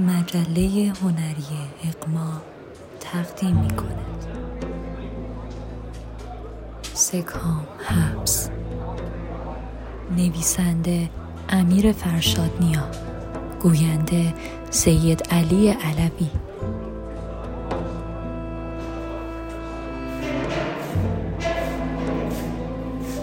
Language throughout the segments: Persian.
مجله هنری اقما تقدیم می کند سکام حبس. نویسنده امیر فرشاد نیا. گوینده سید علی علوی.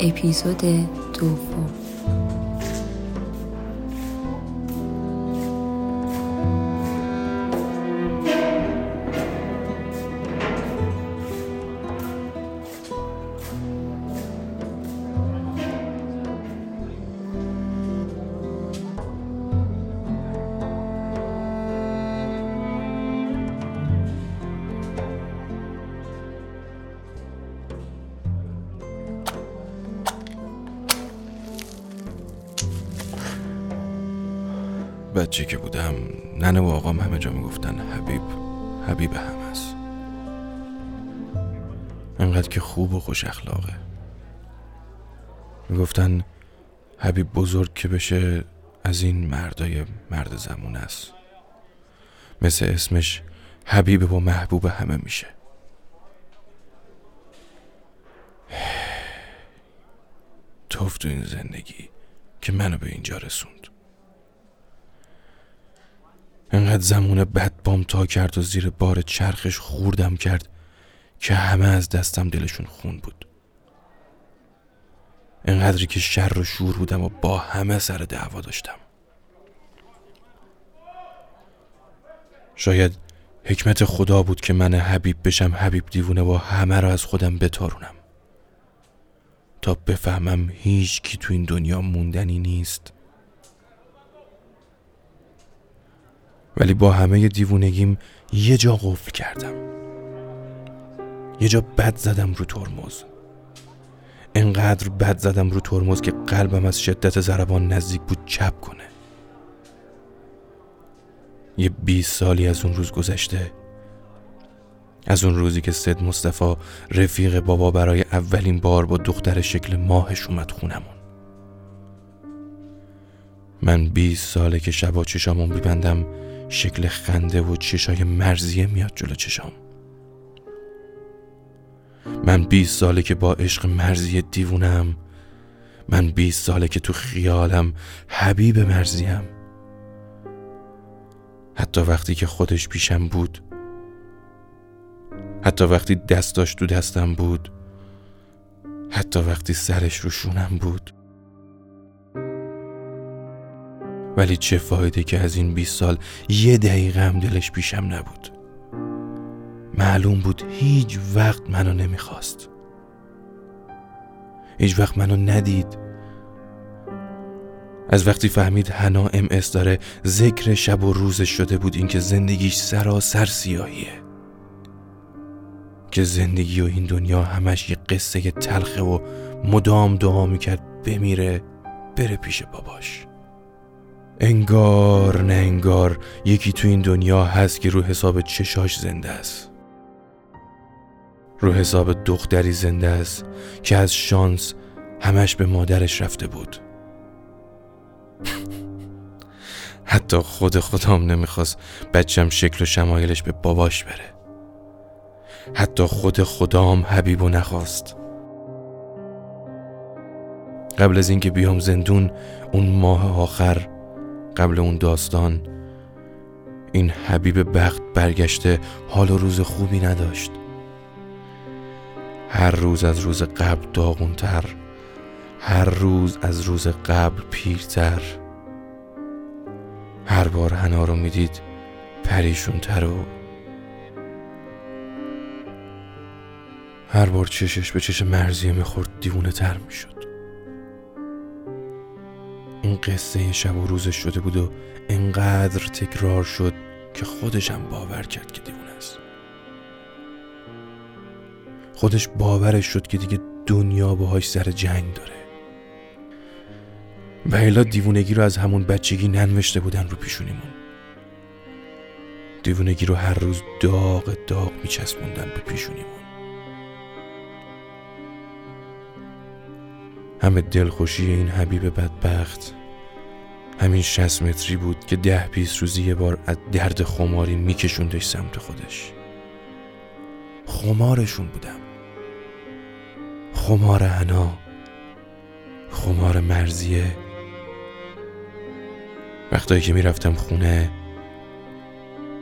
اپیزود دوم. بچه که بودم ننه و آقام همه جا می‌گفتن حبیب حبیب هم است انقدر که خوب و خوش اخلاقه. می‌گفتن حبیب بزرگ که بشه از این مردای مرد زمون است. مثل اسمش حبیب و محبوب همه میشه. توف تو این زندگی که منو به اینجا رسوند. انقدر زمون بد بام تا کرد و زیر بار چرخش خوردم کرد که همه از دستم دلشون خون بود. انقدری که شر و شور بودم و با همه سر دعوا داشتم. شاید حکمت خدا بود که من حبیب بشم حبیب دیوونه و همه را از خودم بتارونم. تا بفهمم هیچ کی تو این دنیا موندنی نیست. ولی با همه دیوونگیم یه جا قفل کردم. یه جا بد زدم رو ترمز. انقدر بد زدم رو ترمز که قلبم از شدت ضربان نزدیک بود چپ کنه. یه 20 سالی از اون روز گذشته از اون روزی که سید مصطفی رفیق بابا برای اولین بار با دختر شکل ماهش اومد خونمون. من 20 ساله که شبا چشامون بیبندم شکل خنده و چشای مرزیه میاد جلو چشام. من 20 ساله که با عشق مرزیه دیوونم. من 20 ساله که تو خیالم حبیب مرزیم. حتی وقتی که خودش پیشم بود حتی وقتی دستاش تو دستم بود حتی وقتی سرش رو شونم بود. ولی چه فایده که از این 20 سال یه دقیقه هم دلش پیشم نبود. معلوم بود هیچ وقت منو نمی‌خواست. هیچ وقت منو ندید. از وقتی فهمید هنا ام اس داره ذکر شب و روزش شده بود اینکه زندگیش سراسر سیاهیه. که زندگی و این دنیا همش یه قصه تلخه و مدام دعا می‌کرد بمیره بره پیش باباش. انگار نه انگار یکی تو این دنیا هست که رو حساب چشاش زنده است. رو حساب دختری زنده است که از شانس همش به مادرش رفته بود. حتی خود خودم نمی‌خواست بچم شکل و شمایلش به باباش بره. حتی خود خدام حبیب و نخواست. قبل از اینکه بیام زندون اون ماه آخر قبل اون داستان این حبیب بخت برگشته حال و روز خوبی نداشت. هر روز از روز قبل داغونتر هر روز از روز قبل پیرتر. هر بار هنا رو می‌دید پریشونتر و هر بار چشش به چش مرزیه می‌خورد دیوونه تر می‌شد. این قصه شب و روزش شده بود و انقدر تکرار شد که خودشم باور کرد که دیوونه است. خودش باورش شد که دیگه دنیا باهاش سر جنگ داره. و الا دیوونگی رو از همون بچگی ننوشته بودن رو پیشونیمون. دیوونگی رو هر روز داغ داغ میچسبوندن به پیشونیمون. همه دلخوشی این حبیب بدبخت همین شست متری بود که ده بیست روزی یه بار از درد خماری میکشوندش سمت خودش. خمارشون بودم. خمار هنا خمار مرزیه. وقتایی که می‌رفتم خونه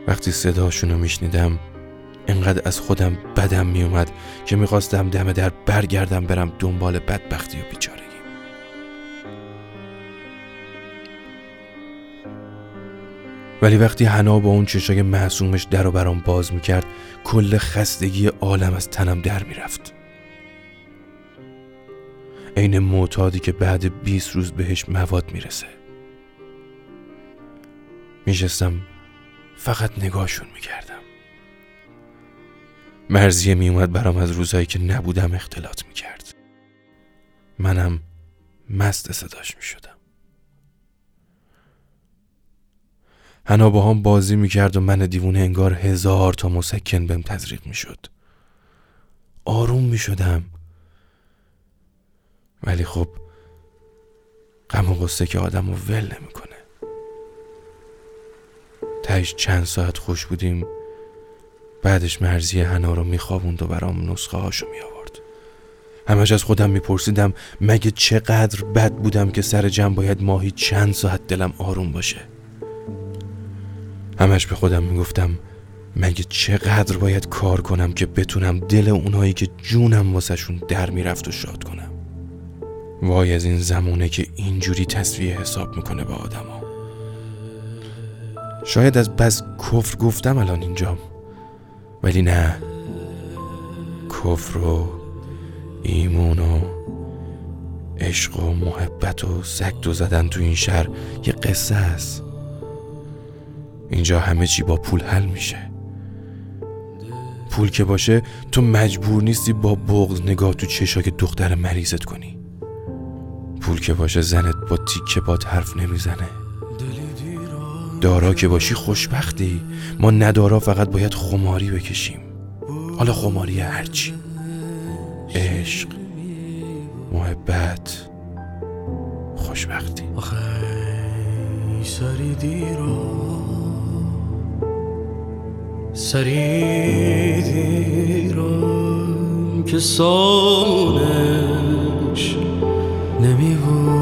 وقتی صداشون رو میشنیدم انقدر از خودم بدم میومد که می‌خواستم دم در برگردم برم دنبال بدبختی و بیچارگی ولی وقتی حنا با اون چشای معصومش در و برام باز می‌کرد کل خستگی عالم از تنم در می‌رفت. عین معتادی که بعد 20 روز بهش مواد می‌رسه. میشستم فقط نگاهشون می‌کردم. مرزیه میومد برام از روزایی که نبودم اختلاط می‌کرد. منم مست صداش می‌شدم. هنا با هم بازی می‌کرد و من دیوونه انگار هزار تا مسکن بهم تزریق می‌شد. آروم می‌شدم. ولی خب غم و غصه که آدم رو ول نمی‌کنه. تهش چند ساعت خوش بودیم بعدش مرزی هنا رو میخوابوند و برام نسخه هاشو می آورد همش از خودم میپرسیدم مگه چقدر بد بودم که سر جمع باید ماهی چند ساعت دلم آروم باشه؟ همش به خودم می‌گفتم مگه چقدر باید کار کنم که بتونم دل اونایی که جونم واسهشون در می‌رفت و شاد کنم؟ وای از این زمونه که اینجوری تصویه حساب می‌کنه به آدما. شاید از بس کفر گفتم الان اینجام ولی نه. کفر و ایمون و عشق و محبت و سکت زدن تو این شهر یه قصه است. اینجا همه چی با پول حل میشه. پول که باشه تو مجبور نیستی با بغض نگاه تو چشای دختر مریضت کنی. پول که باشه زنت با تیکه باد حرف نمی‌زنه. دارا که باشی خوشبختی. ما ندارا فقط باید خماری بکشیم. حالا خماری هرچی. عشق محبت خوشبختی. سری دیرو سری دیرو که سامونش نمیبود.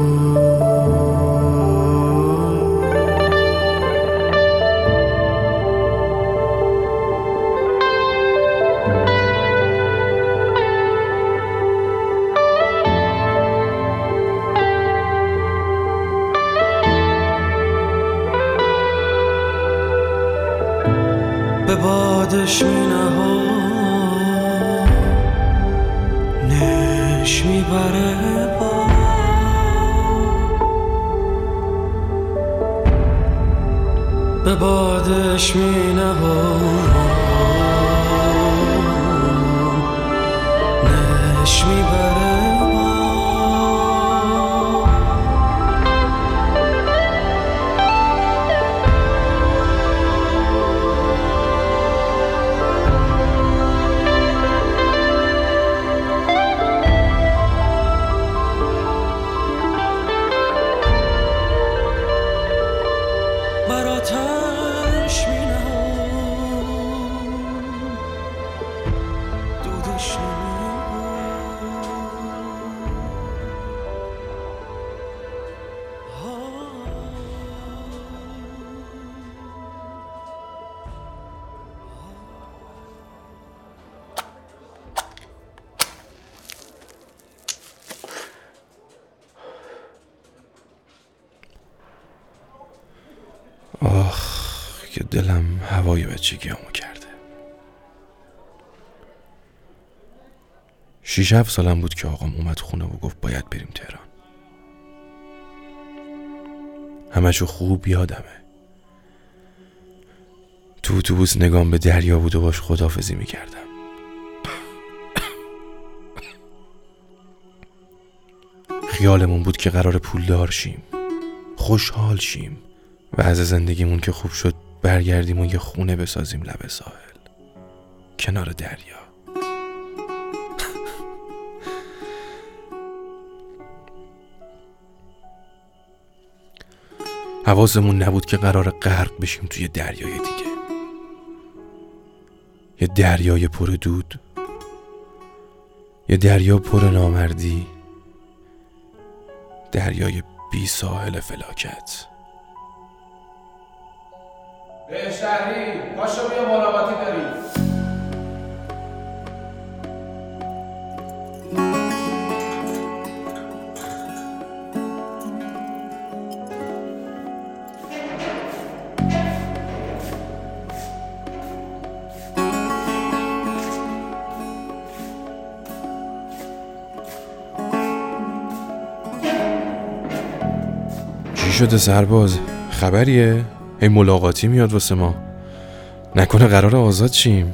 دلم هوای بچگیامو کرده. شیش هفت سالم بود که آقام اومد خونه و گفت باید بریم تهران. همشو خوب یادمه. تو اتوبوس نگام به دریا بود و باش خدافزی می‌کردم. خیالمون بود که قرار پولدار شیم. خوشحال شیم و از زندگیمون که خوب شد برگردیم و یه خونه بسازیم لب ساحل. کنار دریا. حواسمون نبود که قرار غرق بشیم توی دریای دیگه. یه دریای پر دود یه دریا پر نامردی دریای بی ساحل فلاکت. بهشتری پاشو بیا ملاقاتی داری چی شده سرباز؟ خبریه؟ هی ملاقاتی میاد واسه ما. نکنه قرار آزاد شیم.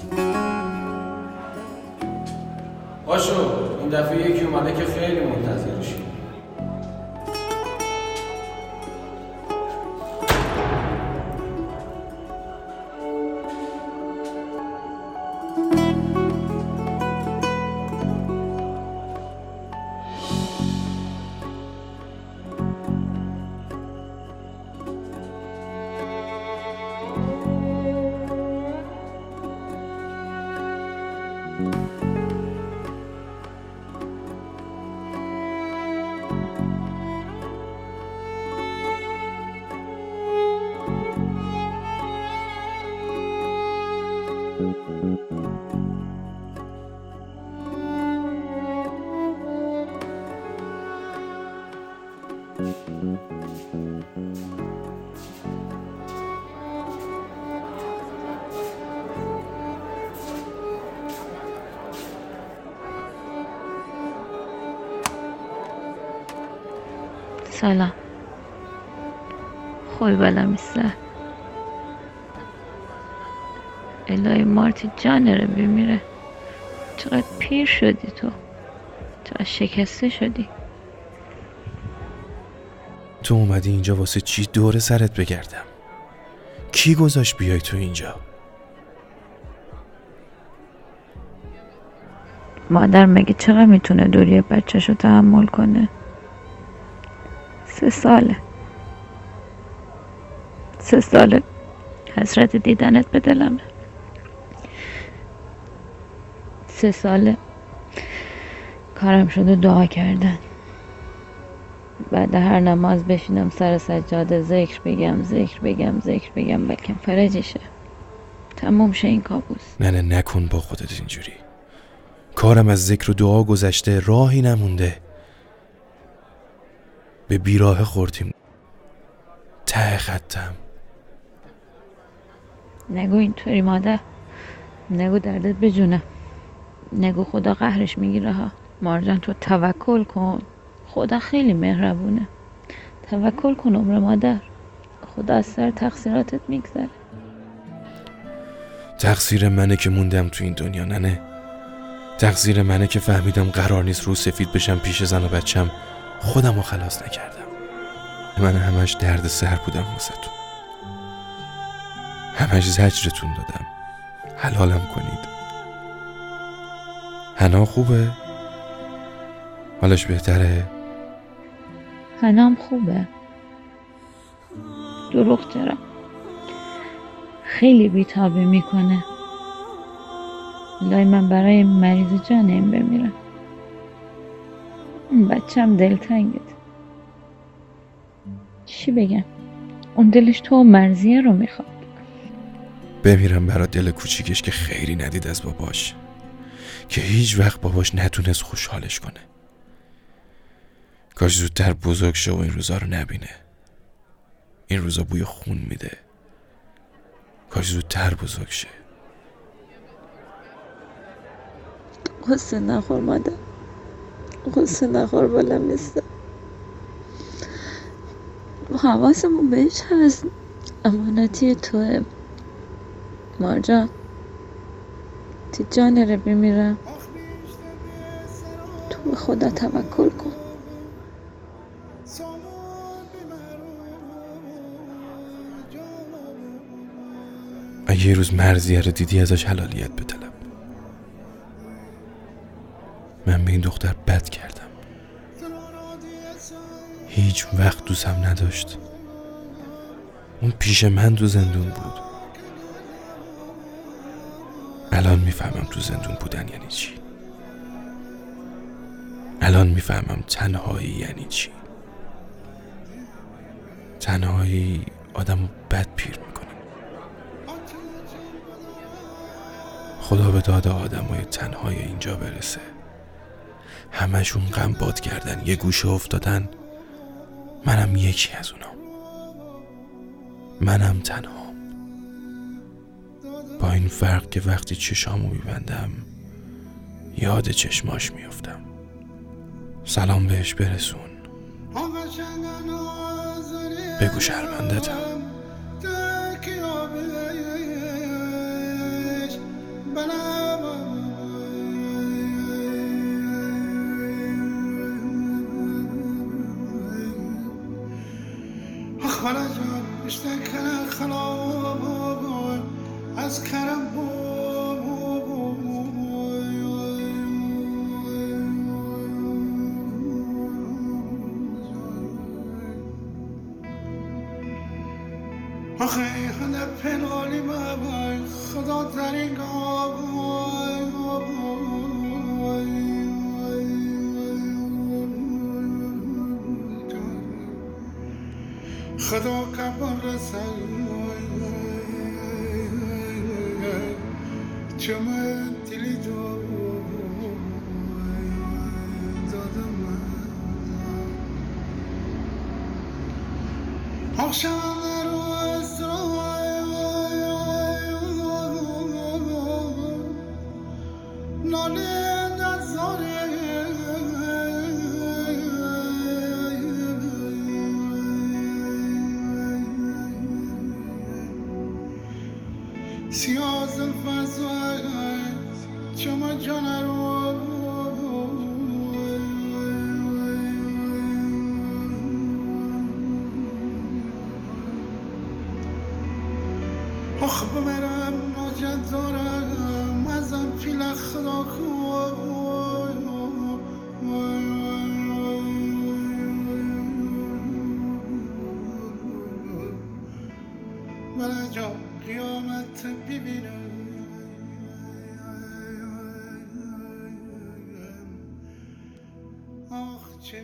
سلام. خوبی بلا میسه الهی مارتی جانره بمیره چقدر پیر شدی تو. چقدر شکسته شدی. تو اومدی اینجا واسه چی دور سرت بگردم؟ کی گذاشت بیای تو اینجا؟ مادر مگه چقدر می‌تونه دوری بچهش رو تحمل کنه؟ سه ساله. سه ساله. حسرت دیدنت به دلمه سه ساله. کارم شده دعا کردن. بعد هر نماز بشینم سر سجاده ذکر بگم ذکر بگم ذکر بگم بلکه فرجشه. تموم شه این کابوس. نه نه نکن با خودت اینجوری. کارم از ذکر و دعا گذشته راهی نمونده. به بیراه خوردیم. ته خطم. نگو اینطوری مادر. نگو دردت بجونه نگو خدا قهرش می‌گیره ها. مارجان تو توکل کن. خدا خیلی مهربونه. توکل کن عمر مادر. خدا از سر تقصیراتت میگذره. تقصیر منه که موندم تو این دنیا ننه تقصیر منه که فهمیدم قرار نیست رو سفید بشم پیش زن و بچم. خودم رو خلاص نکردم. من همش درد سر بودم واسه همش زجرتون دادم. حلالم کنید. هنا خوبه؟ حالش بهتره؟ هنام خوبه. دروغ چرا خیلی بیتابی می‌کنه. لای من برای مریض جانم بمیرم. اون بچم دلتنگت چی بگم؟ اون دلش تو مرزیه رو می‌خواد. بمیرم برا دل کوچیکش که خیری ندید از باباش. که هیچ وقت باباش نتونست خوشحالش کنه. کاش زودتر بزرگ شه و این روزا رو نبینه. این روزا بوی خون میده. کاش زودتر بزرگ شه. قصه نخور مادر. قصه نخور بالا نیستم حواسمون بهش هست امانتی توه. مارجان تی جان رو بمیرم تو به خدا توکل کن. یه روز مرزیه رو دیدی ازش حلالیت بطلب من به این دختر بد کردم. هیچ وقت دوستم نداشت. اون پیش من تو زندون بود. الان می‌فهمم تو زندون بودن یعنی چی. الان می‌فهمم تنهایی یعنی چی. تنهایی آدم بد پیر خدا به داد آدم های تنهای اینجا برسه. همشون غم باد کردن یه گوشه افتادن. منم یکی از اونام منم تنهام با این فرق که وقتی چشامو میبندم یاد چشماش میفتم سلام بهش برسون. بگو شرمندتم. آخه همه پنهانی بابای خدا در این خدا کبر رسل چمن دلی دادم آخشم آخ بمرم ناجت دارم ازم پیل خدا من قیامت چه